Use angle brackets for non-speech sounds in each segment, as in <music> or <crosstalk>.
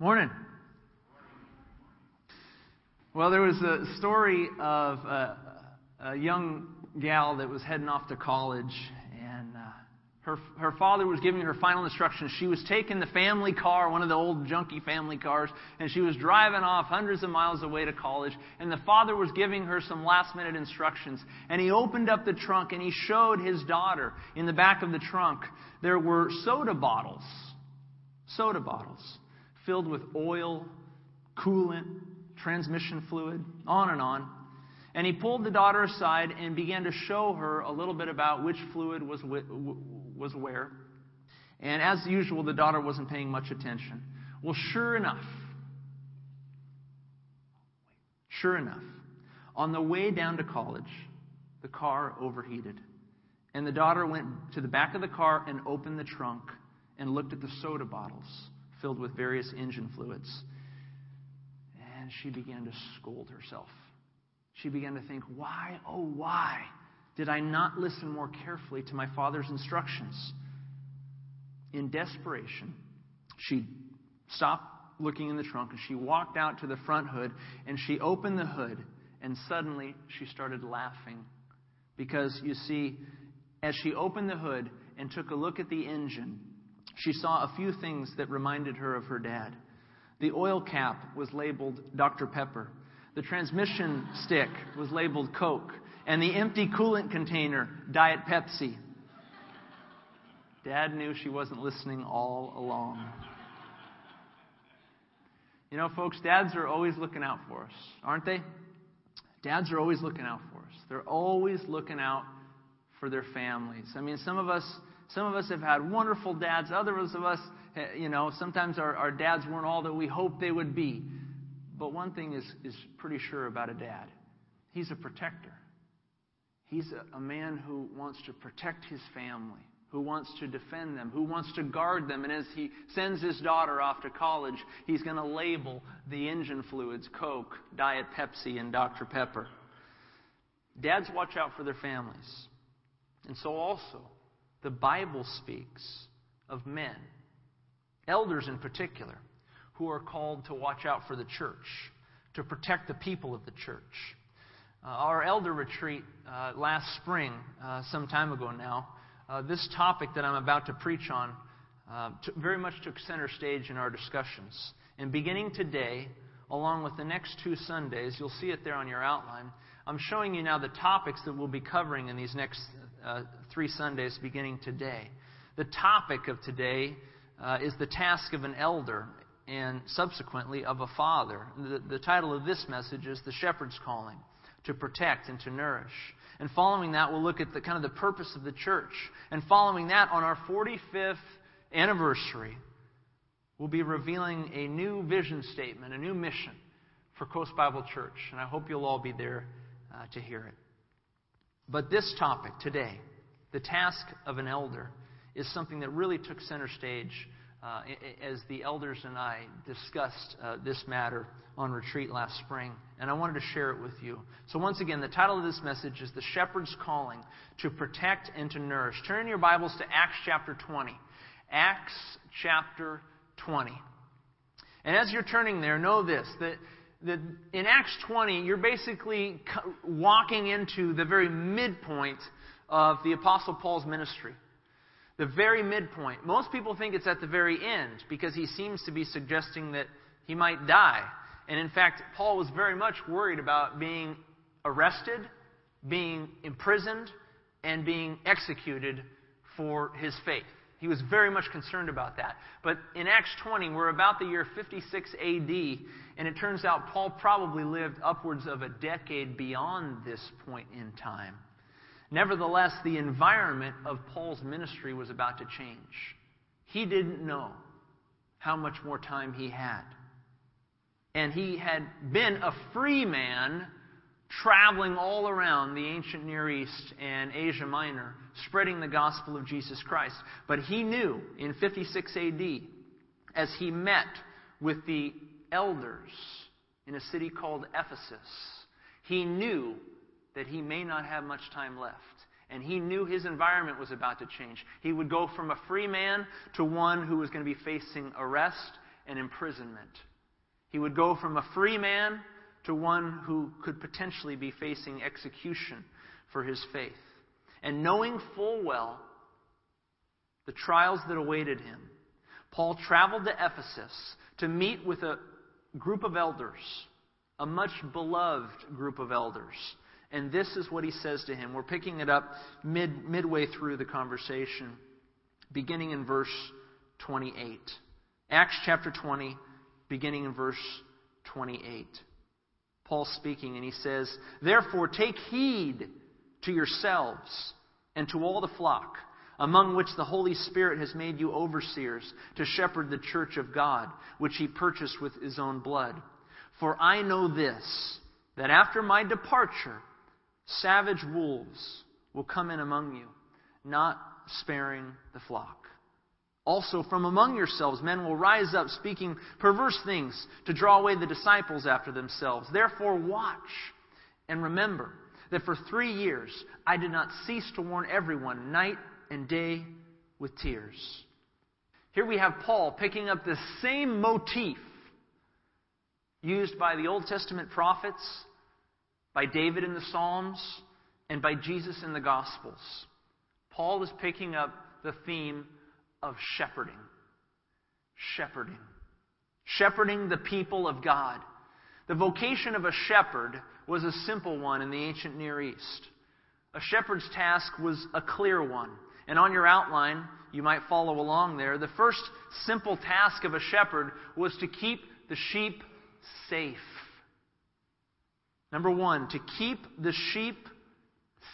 Morning. Well, there was a story of a, a young gal that was heading off to college, and uh, her, her father was giving her final instructions. She was taking the family car, one of the old junky family cars, and she was driving off hundreds of miles away to college. And the father was giving her some last minute instructions. And he opened up the trunk and he showed his daughter in the back of the trunk there were soda bottles, soda bottles filled with oil, coolant, transmission fluid, on and on. And he pulled the daughter aside and began to show her a little bit about which fluid was, was where. And as usual, the daughter wasn't paying much attention. Well, sure enough, sure enough, on the way down to college, the car overheated. And the daughter went to the back of the car and opened the trunk and looked at the soda bottles filled with various engine fluids. And she began to scold herself. She began to think, why, oh, why did I not listen more carefully to my father's instructions? In desperation, she stopped looking in the trunk and she walked out to the front hood and she opened the hood and suddenly she started laughing. Because you see, as she opened the hood and took a look at the engine, she saw a few things that reminded her of her dad. The oil cap was labeled Dr. Pepper. The transmission stick was labeled Coke. And the empty coolant container, Diet Pepsi. Dad knew she wasn't listening all along. You know, folks, dads are always looking out for us, aren't they? Dads are always looking out for us. They're always looking out for their families. I mean, some of us, some of us have had wonderful dads. Others of us Eh, you know, sometimes our, our dads weren't all that we hoped they would be. But one thing is, is pretty sure about a dad he's a protector. He's a, a man who wants to protect his family, who wants to defend them, who wants to guard them. And as he sends his daughter off to college, he's going to label the engine fluids Coke, Diet Pepsi, and Dr. Pepper. Dads watch out for their families. And so also, the Bible speaks of men elders in particular, who are called to watch out for the church, to protect the people of the church. Uh, our elder retreat uh, last spring, uh, some time ago now, uh, this topic that I'm about to preach on uh, t- very much took center stage in our discussions. And beginning today, along with the next two Sundays, you'll see it there on your outline. I'm showing you now the topics that we'll be covering in these next uh, three Sundays beginning today. The topic of today uh, is the task of an elder and subsequently of a father. The, the title of this message is The Shepherd's Calling to protect and to nourish. And following that, we'll look at the kind of the purpose of the church. And following that, on our 45th anniversary, we'll be revealing a new vision statement, a new mission for Coast Bible Church. And I hope you'll all be there uh, to hear it. But this topic today, the task of an elder, is something that really took center stage uh, as the elders and I discussed uh, this matter on retreat last spring, and I wanted to share it with you. So, once again, the title of this message is The Shepherd's Calling to Protect and to Nourish. Turn your Bibles to Acts chapter 20. Acts chapter 20. And as you're turning there, know this that, that in Acts 20, you're basically walking into the very midpoint of the Apostle Paul's ministry the very midpoint. Most people think it's at the very end because he seems to be suggesting that he might die. And in fact, Paul was very much worried about being arrested, being imprisoned, and being executed for his faith. He was very much concerned about that. But in Acts 20, we're about the year 56 AD, and it turns out Paul probably lived upwards of a decade beyond this point in time. Nevertheless, the environment of Paul's ministry was about to change. He didn't know how much more time he had. And he had been a free man traveling all around the ancient Near East and Asia Minor, spreading the gospel of Jesus Christ. But he knew in 56 AD, as he met with the elders in a city called Ephesus, he knew that he may not have much time left. And he knew his environment was about to change. He would go from a free man to one who was going to be facing arrest and imprisonment. He would go from a free man to one who could potentially be facing execution for his faith. And knowing full well the trials that awaited him, Paul traveled to Ephesus to meet with a group of elders, a much beloved group of elders. And this is what he says to him. We're picking it up mid, midway through the conversation, beginning in verse 28. Acts chapter 20, beginning in verse 28. Paul speaking, and he says, Therefore take heed to yourselves and to all the flock, among which the Holy Spirit has made you overseers to shepherd the church of God, which he purchased with his own blood. For I know this, that after my departure, savage wolves will come in among you, not sparing the flock. Also, from among yourselves, men will rise up speaking perverse things to draw away the disciples after themselves. Therefore, watch and remember that for three years I did not cease to warn everyone night and day with tears. Here we have Paul picking up the same motif used by the Old Testament prophets, by David in the Psalms, and by Jesus in the Gospels. Paul is picking up the theme of shepherding. Shepherding. Shepherding the people of God. The vocation of a shepherd was a simple one in the ancient Near East. A shepherd's task was a clear one. And on your outline, you might follow along there. The first simple task of a shepherd was to keep the sheep safe. Number one, to keep the sheep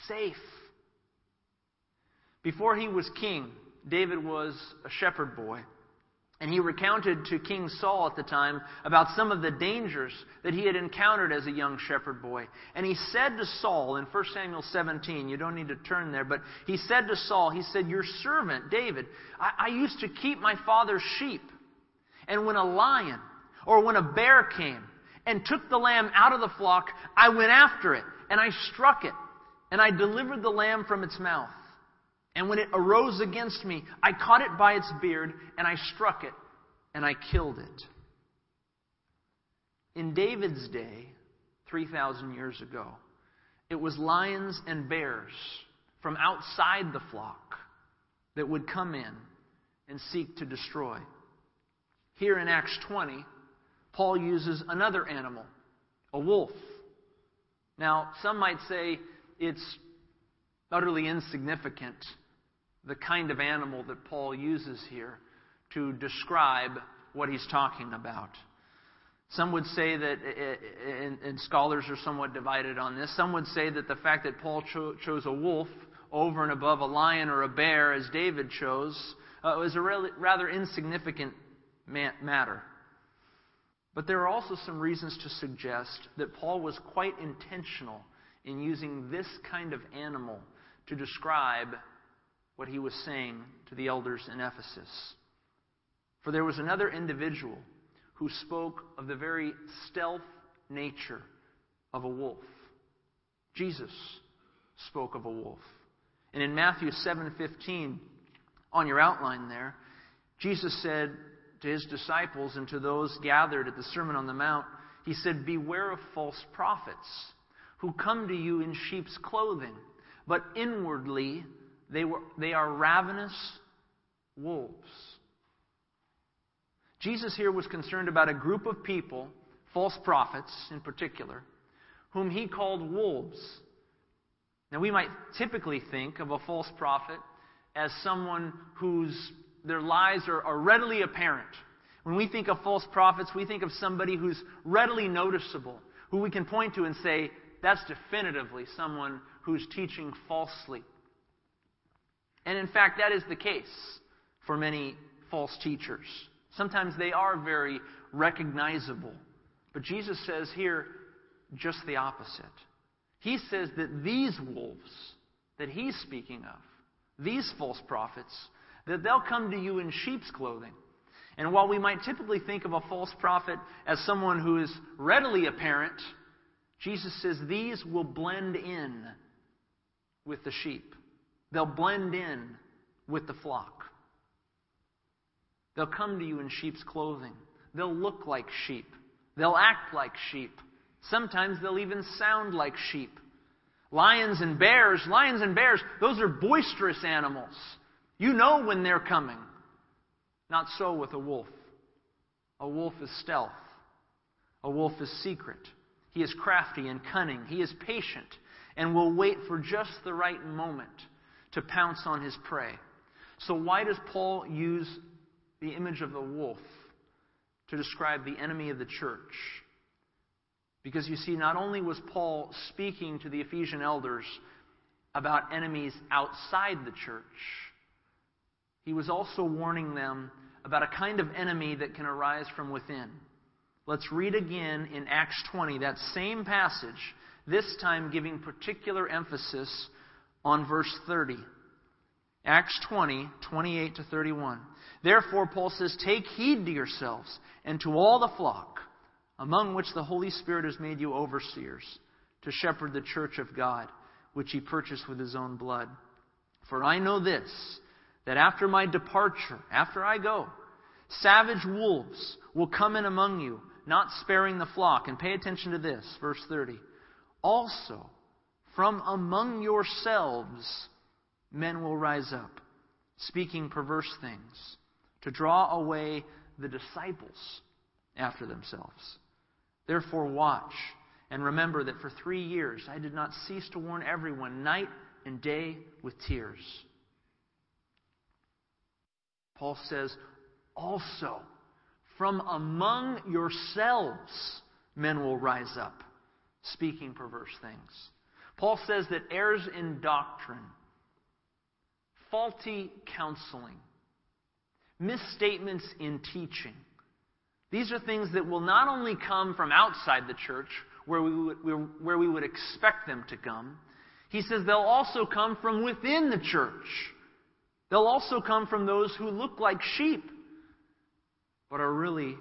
safe. Before he was king, David was a shepherd boy. And he recounted to King Saul at the time about some of the dangers that he had encountered as a young shepherd boy. And he said to Saul in 1 Samuel 17, you don't need to turn there, but he said to Saul, he said, Your servant, David, I, I used to keep my father's sheep. And when a lion or when a bear came and took the lamb out of the flock, I went after it and I struck it and I delivered the lamb from its mouth. And when it arose against me, I caught it by its beard, and I struck it, and I killed it. In David's day, 3,000 years ago, it was lions and bears from outside the flock that would come in and seek to destroy. Here in Acts 20, Paul uses another animal, a wolf. Now, some might say it's utterly insignificant the kind of animal that Paul uses here to describe what he's talking about. Some would say that, and scholars are somewhat divided on this, some would say that the fact that Paul cho- chose a wolf over and above a lion or a bear, as David chose, uh, was a really, rather insignificant matter. But there are also some reasons to suggest that Paul was quite intentional in using this kind of animal to describe what he was saying to the elders in Ephesus. For there was another individual who spoke of the very stealth nature of a wolf. Jesus spoke of a wolf. And in Matthew 7:15 on your outline there, Jesus said to his disciples and to those gathered at the Sermon on the Mount, he said, "Beware of false prophets who come to you in sheep's clothing, but inwardly they, were, they are ravenous wolves. Jesus here was concerned about a group of people, false prophets in particular, whom he called wolves. Now, we might typically think of a false prophet as someone whose their lies are, are readily apparent. When we think of false prophets, we think of somebody who's readily noticeable, who we can point to and say, that's definitively someone who's teaching falsely. And in fact, that is the case for many false teachers. Sometimes they are very recognizable. But Jesus says here just the opposite. He says that these wolves that he's speaking of, these false prophets, that they'll come to you in sheep's clothing. And while we might typically think of a false prophet as someone who is readily apparent, Jesus says these will blend in with the sheep. They'll blend in with the flock. They'll come to you in sheep's clothing. They'll look like sheep. They'll act like sheep. Sometimes they'll even sound like sheep. Lions and bears, lions and bears, those are boisterous animals. You know when they're coming. Not so with a wolf. A wolf is stealth. A wolf is secret. He is crafty and cunning. He is patient and will wait for just the right moment to pounce on his prey. So, why does Paul use the image of the wolf to describe the enemy of the church? Because you see, not only was Paul speaking to the Ephesian elders about enemies outside the church, he was also warning them about a kind of enemy that can arise from within. Let's read again in Acts 20, that same passage, this time giving particular emphasis on verse 30. Acts 20, 28 to 31. Therefore, Paul says, Take heed to yourselves and to all the flock, among which the Holy Spirit has made you overseers, to shepherd the church of God, which he purchased with his own blood. For I know this, that after my departure, after I go, savage wolves will come in among you, not sparing the flock. And pay attention to this, verse 30. Also, from among yourselves, men will rise up, speaking perverse things, to draw away the disciples after themselves. Therefore, watch and remember that for three years I did not cease to warn everyone night and day with tears. Paul says, also, from among yourselves men will rise up, speaking perverse things. Paul says that errors in doctrine faulty counseling, misstatements in teaching. These are things that will not only come from outside the church, where we would, where we would expect them to come, he says they'll also come from within the church. They'll also come from those who look like sheep, but are really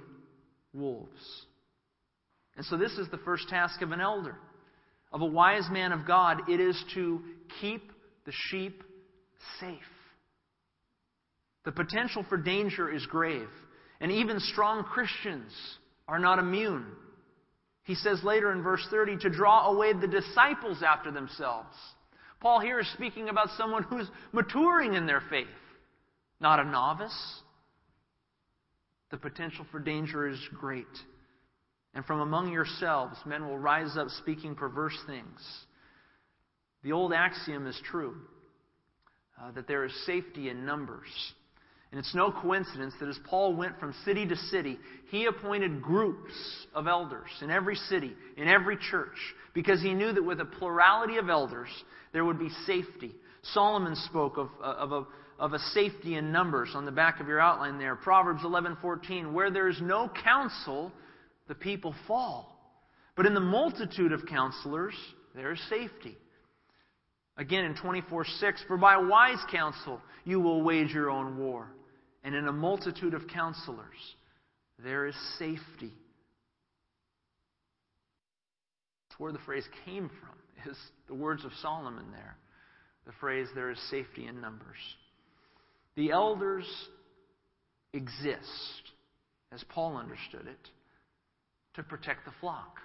wolves. And so, this is the first task of an elder, of a wise man of God. It is to keep the sheep safe. The potential for danger is grave, and even strong Christians are not immune. He says later in verse 30 to draw away the disciples after themselves. Paul here is speaking about someone who's maturing in their faith, not a novice. The potential for danger is great. And from among yourselves, men will rise up speaking perverse things. The old axiom is true uh, that there is safety in numbers. And it's no coincidence that as Paul went from city to city, he appointed groups of elders in every city, in every church, because he knew that with a plurality of elders, there would be safety. Solomon spoke of, uh, of, a, of a safety in numbers on the back of your outline there. Proverbs 11:14, where there is no counsel, the people fall. But in the multitude of counselors, there is safety. Again in 24 6, for by wise counsel you will wage your own war. And in a multitude of counselors, there is safety. That's where the phrase came from, is the words of Solomon there. The phrase, there is safety in numbers. The elders exist, as Paul understood it, to protect the flock.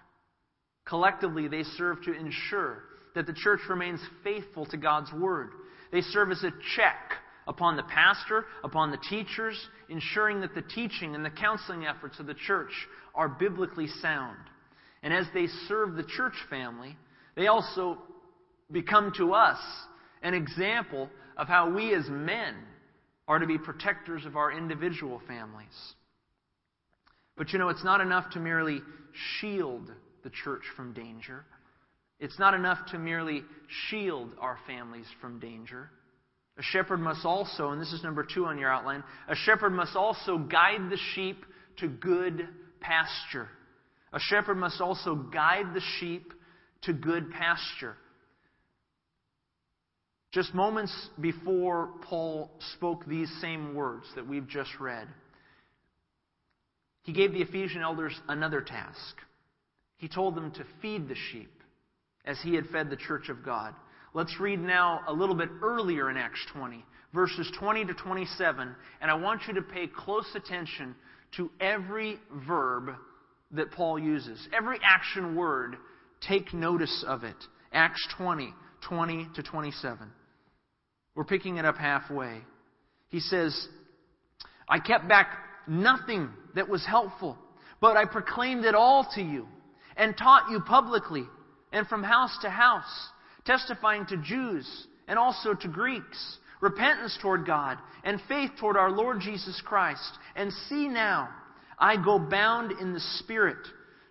Collectively, they serve to ensure that the church remains faithful to God's word. They serve as a check upon the pastor, upon the teachers, ensuring that the teaching and the counseling efforts of the church are biblically sound. And as they serve the church family, they also become to us an example of how we as men are to be protectors of our individual families. But you know, it's not enough to merely shield the church from danger. It's not enough to merely shield our families from danger. A shepherd must also, and this is number two on your outline, a shepherd must also guide the sheep to good pasture. A shepherd must also guide the sheep to good pasture. Just moments before Paul spoke these same words that we've just read, he gave the Ephesian elders another task. He told them to feed the sheep as he had fed the church of God. Let's read now a little bit earlier in Acts 20, verses 20 to 27, and I want you to pay close attention to every verb that Paul uses. Every action word, take notice of it. Acts 20, 20 to 27. We're picking it up halfway. He says, I kept back nothing that was helpful, but I proclaimed it all to you and taught you publicly and from house to house, testifying to Jews and also to Greeks, repentance toward God and faith toward our Lord Jesus Christ. And see now, I go bound in the Spirit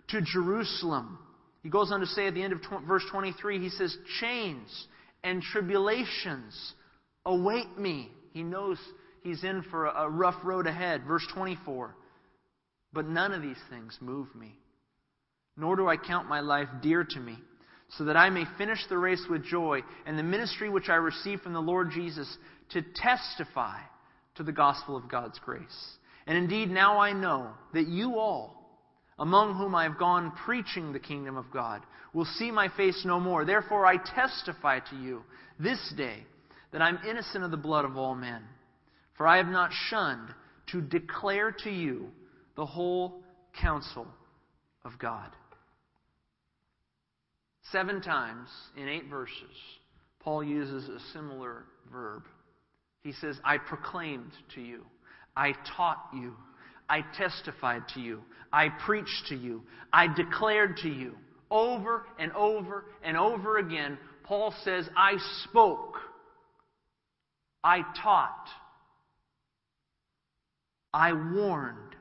to Jerusalem. He goes on to say at the end of verse 23, he says, Chains and tribulations await me. He knows he's in for a rough road ahead. Verse 24, But none of these things move me, nor do I count my life dear to me so that I may finish the race with joy and the ministry which I received from the Lord Jesus to testify to the gospel of God's grace. And indeed, now I know that you all, among whom I have gone preaching the kingdom of God, will see my face no more. Therefore, I testify to you this day that I'm innocent of the blood of all men. For I have not shunned to declare to you the whole counsel of God. Seven times in eight verses, Paul uses a similar verb. He says, I proclaimed to you, I taught you, I testified to you, I preached to you, I declared to you. Over and over and over again, Paul says, I spoke, I taught, I warned,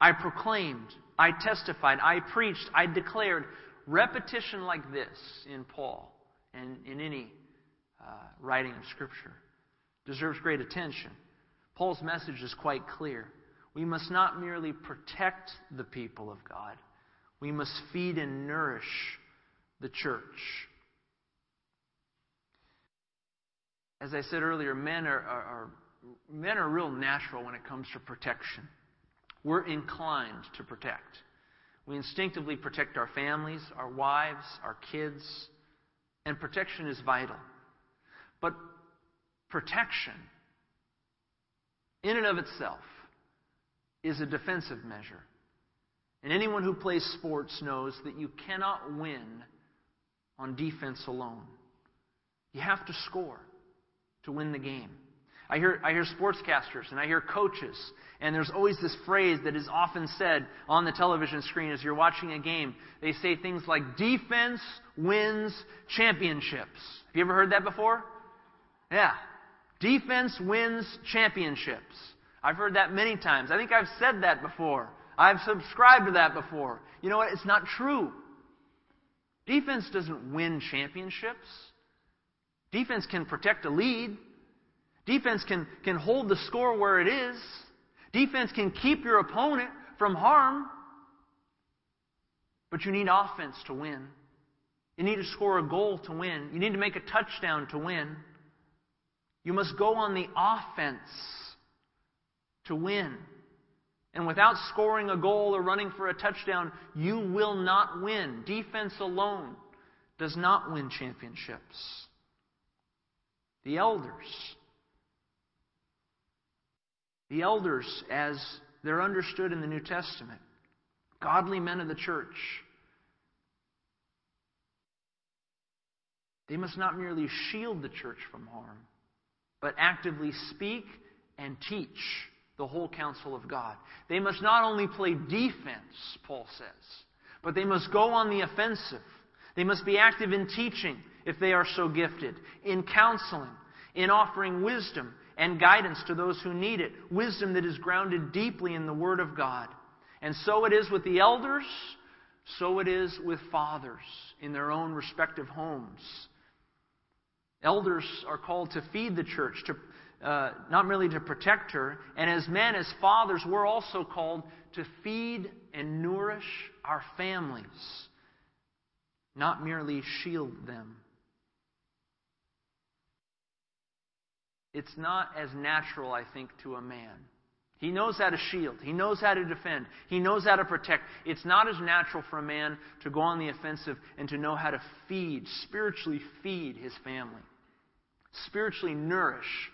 I proclaimed, I testified, I preached, I declared. Repetition like this in Paul and in any uh, writing of Scripture deserves great attention. Paul's message is quite clear. We must not merely protect the people of God, we must feed and nourish the church. As I said earlier, men are, are, are men are real natural when it comes to protection. We're inclined to protect. We instinctively protect our families, our wives, our kids, and protection is vital. But protection, in and of itself, is a defensive measure. And anyone who plays sports knows that you cannot win on defense alone. You have to score to win the game. I hear, I hear sportscasters and I hear coaches, and there's always this phrase that is often said on the television screen as you're watching a game. They say things like, defense wins championships. Have you ever heard that before? Yeah. Defense wins championships. I've heard that many times. I think I've said that before. I've subscribed to that before. You know what? It's not true. Defense doesn't win championships. Defense can protect a lead. Defense can, can hold the score where it is. Defense can keep your opponent from harm. But you need offense to win. You need to score a goal to win. You need to make a touchdown to win. You must go on the offense to win. And without scoring a goal or running for a touchdown, you will not win. Defense alone does not win championships. The elders the elders, as they're understood in the New Testament, godly men of the church, they must not merely shield the church from harm, but actively speak and teach the whole counsel of God. They must not only play defense, Paul says, but they must go on the offensive. They must be active in teaching if they are so gifted, in counseling, in offering wisdom, and guidance to those who need it. Wisdom that is grounded deeply in the Word of God. And so it is with the elders, so it is with fathers in their own respective homes. Elders are called to feed the church, to uh, not merely to protect her. And as men, as fathers, we're also called to feed and nourish our families, not merely shield them. It's not as natural, I think, to a man. He knows how to shield. He knows how to defend. He knows how to protect. It's not as natural for a man to go on the offensive and to know how to feed, spiritually feed his family, spiritually nourish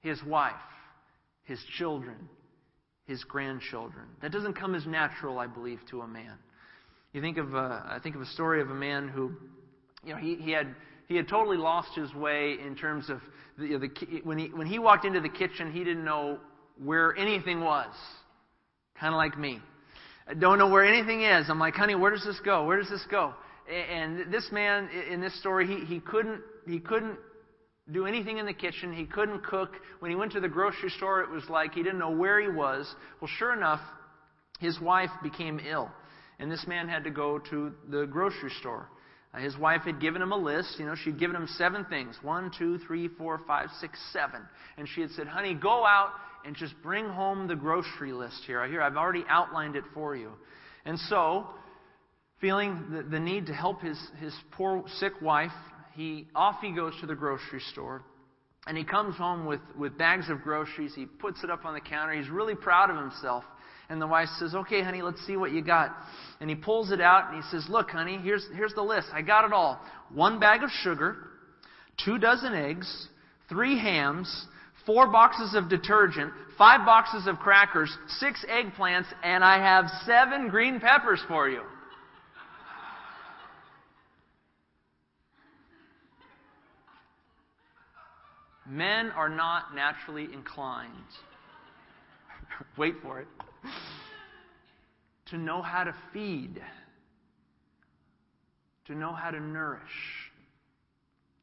his wife, his children, his grandchildren. That doesn't come as natural, I believe, to a man. You think of, uh, I think of a story of a man who, you know, he, he had he had totally lost his way in terms of the, the, when he when he walked into the kitchen, he didn't know where anything was. Kind of like me. I don't know where anything is. I'm like, honey, where does this go? Where does this go? And this man in this story, he, he couldn't he couldn't do anything in the kitchen. He couldn't cook. When he went to the grocery store, it was like he didn't know where he was. Well, sure enough, his wife became ill, and this man had to go to the grocery store. Uh, his wife had given him a list. You know, she'd given him seven things one, two, three, four, five, six, seven. And she had said, Honey, go out and just bring home the grocery list here. Here, I've already outlined it for you. And so, feeling the, the need to help his, his poor sick wife, he off he goes to the grocery store. And he comes home with, with bags of groceries. He puts it up on the counter. He's really proud of himself. And the wife says, Okay, honey, let's see what you got. And he pulls it out and he says, Look, honey, here's, here's the list. I got it all. One bag of sugar, two dozen eggs, three hams, four boxes of detergent, five boxes of crackers, six eggplants, and I have seven green peppers for you. Men are not naturally inclined. <laughs> Wait for it to know how to feed, to know how to nourish.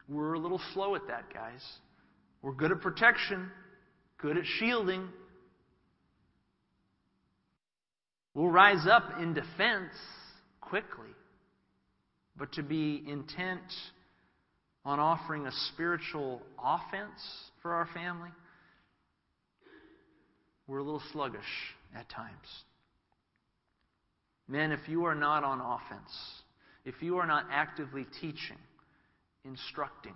We're a little slow at that, guys. We're good at protection, good at shielding. We'll rise up in defense quickly. But to be intent on offering a spiritual offense for our family, we're a little sluggish at times. Men, if you are not on offense, if you are not actively teaching, instructing,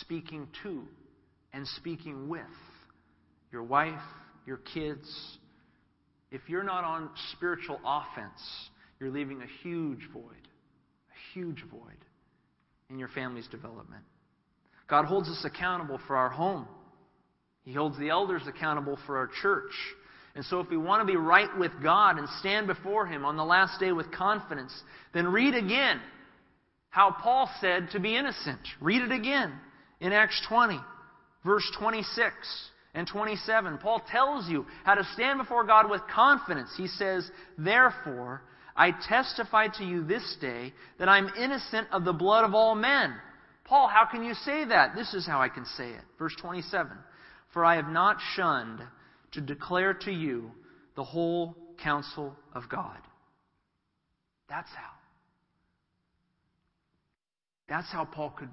speaking to, and speaking with your wife, your kids, if you're not on spiritual offense, you're leaving a huge void, a huge void in your family's development. God holds us accountable for our home. He holds the elders accountable for our church. And so, if we want to be right with God and stand before Him on the last day with confidence, then read again how Paul said to be innocent. Read it again in Acts 20, verse 26 and 27. Paul tells you how to stand before God with confidence. He says, Therefore, I testify to you this day that I'm innocent of the blood of all men. Paul, how can you say that? This is how I can say it. Verse 27. For I have not shunned to declare to you the whole counsel of God. That's how. That's how Paul could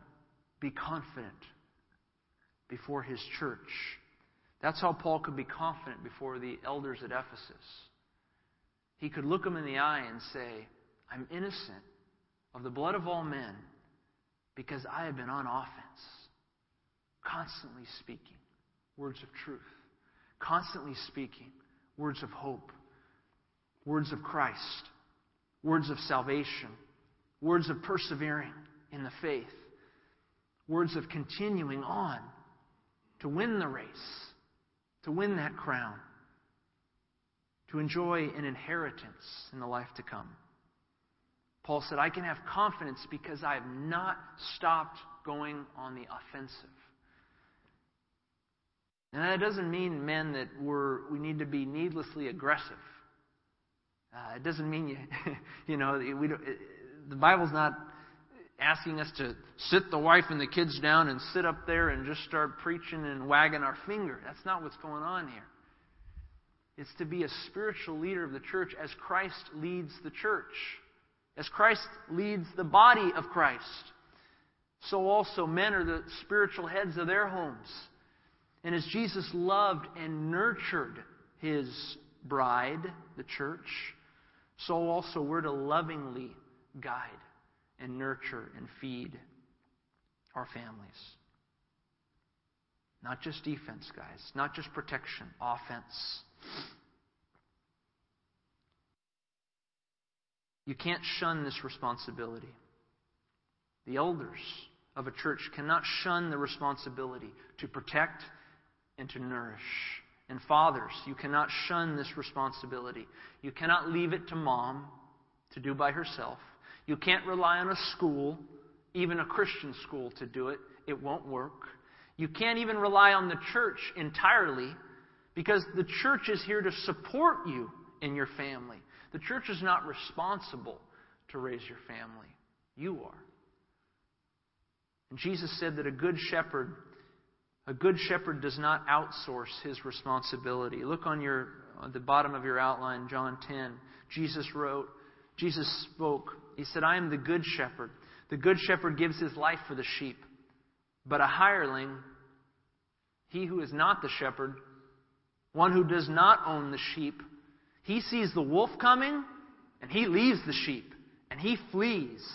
be confident before his church. That's how Paul could be confident before the elders at Ephesus. He could look them in the eye and say, I'm innocent of the blood of all men because I have been on offense, constantly speaking words of truth, constantly speaking words of hope, words of Christ, words of salvation, words of persevering in the faith, words of continuing on to win the race, to win that crown, to enjoy an inheritance in the life to come. Paul said, I can have confidence because I have not stopped going on the offensive. And that doesn't mean, men, that we're, we need to be needlessly aggressive. Uh, it doesn't mean you, <laughs> you know, we don't, it, the Bible's not asking us to sit the wife and the kids down and sit up there and just start preaching and wagging our finger. That's not what's going on here. It's to be a spiritual leader of the church as Christ leads the church, as Christ leads the body of Christ. So also men are the spiritual heads of their homes. And as Jesus loved and nurtured his bride, the church, so also we're to lovingly guide and nurture and feed our families. Not just defense, guys. Not just protection, offense. You can't shun this responsibility. The elders of a church cannot shun the responsibility to protect and to nourish And fathers, you cannot shun this responsibility. You cannot leave it to mom to do by herself. You can't rely on a school, even a Christian school, to do it. It won't work. You can't even rely on the church entirely because the church is here to support you in your family. The church is not responsible to raise your family. You are. And Jesus said that a good shepherd a good shepherd does not outsource his responsibility. Look on your on the bottom of your outline, John 10. Jesus wrote, Jesus spoke. He said, I am the good shepherd. The good shepherd gives his life for the sheep. But a hireling, he who is not the shepherd, one who does not own the sheep, he sees the wolf coming and he leaves the sheep and he flees.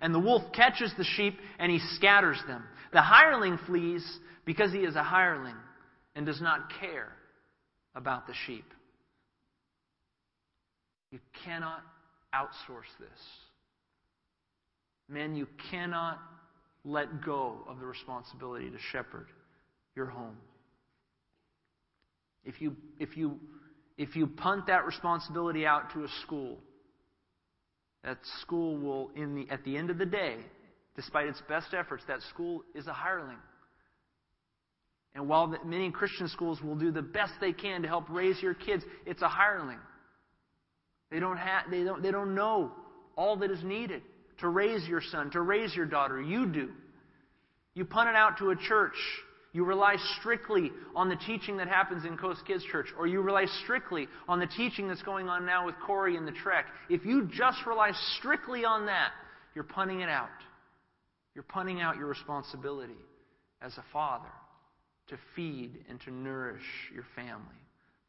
And the wolf catches the sheep and he scatters them. The hireling flees because he is a hireling and does not care about the sheep. You cannot outsource this. Men, you cannot let go of the responsibility to shepherd your home. If you, if you, if you punt that responsibility out to a school, that school will, in the, at the end of the day, despite its best efforts, that school is a hireling. And while the, many Christian schools will do the best they can to help raise your kids, it's a hireling. They don't, have, they, don't, they don't know all that is needed to raise your son, to raise your daughter. You do. You punt it out to a church. You rely strictly on the teaching that happens in Coast Kids Church, or you rely strictly on the teaching that's going on now with Corey and the Trek. If you just rely strictly on that, you're punting it out. You're punting out your responsibility as a father to feed and to nourish your family.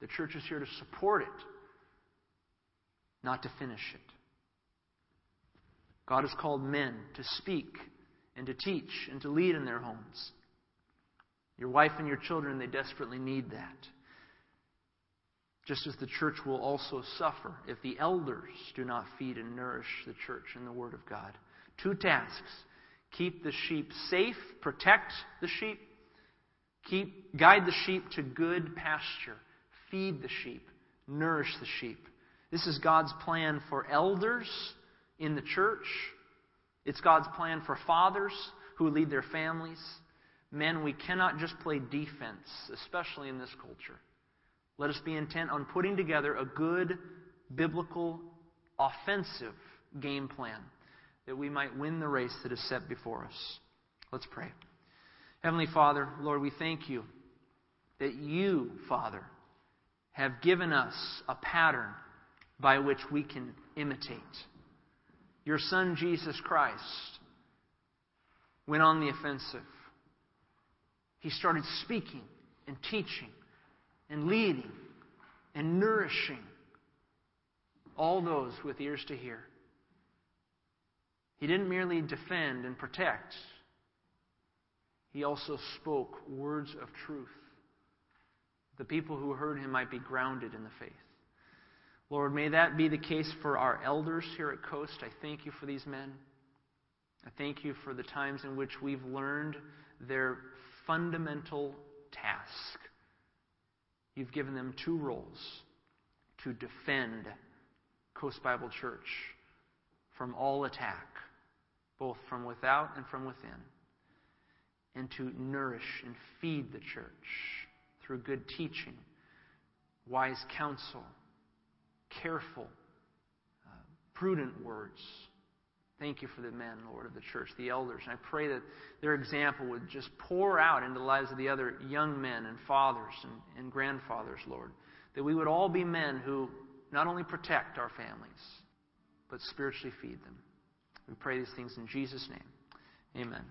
The church is here to support it, not to finish it. God has called men to speak and to teach and to lead in their homes. Your wife and your children, they desperately need that. Just as the church will also suffer if the elders do not feed and nourish the church in the Word of God. Two tasks keep the sheep safe, protect the sheep, Keep, guide the sheep to good pasture. Feed the sheep. Nourish the sheep. This is God's plan for elders in the church. It's God's plan for fathers who lead their families. Men, we cannot just play defense, especially in this culture. Let us be intent on putting together a good, biblical, offensive game plan that we might win the race that is set before us. Let's pray. Heavenly Father, Lord, we thank you that you, Father, have given us a pattern by which we can imitate. Your Son, Jesus Christ, went on the offensive. He started speaking and teaching and leading and nourishing all those with ears to hear. He didn't merely defend and protect, he also spoke words of truth. The people who heard him might be grounded in the faith. Lord, may that be the case for our elders here at Coast. I thank you for these men. I thank you for the times in which we've learned their fundamental task. You've given them two roles to defend Coast Bible Church from all attack, both from without and from within and to nourish and feed the church through good teaching, wise counsel, careful, uh, prudent words. Thank you for the men, Lord, of the church, the elders. And I pray that their example would just pour out into the lives of the other young men and fathers and, and grandfathers, Lord. That we would all be men who not only protect our families, but spiritually feed them. We pray these things in Jesus' name. Amen.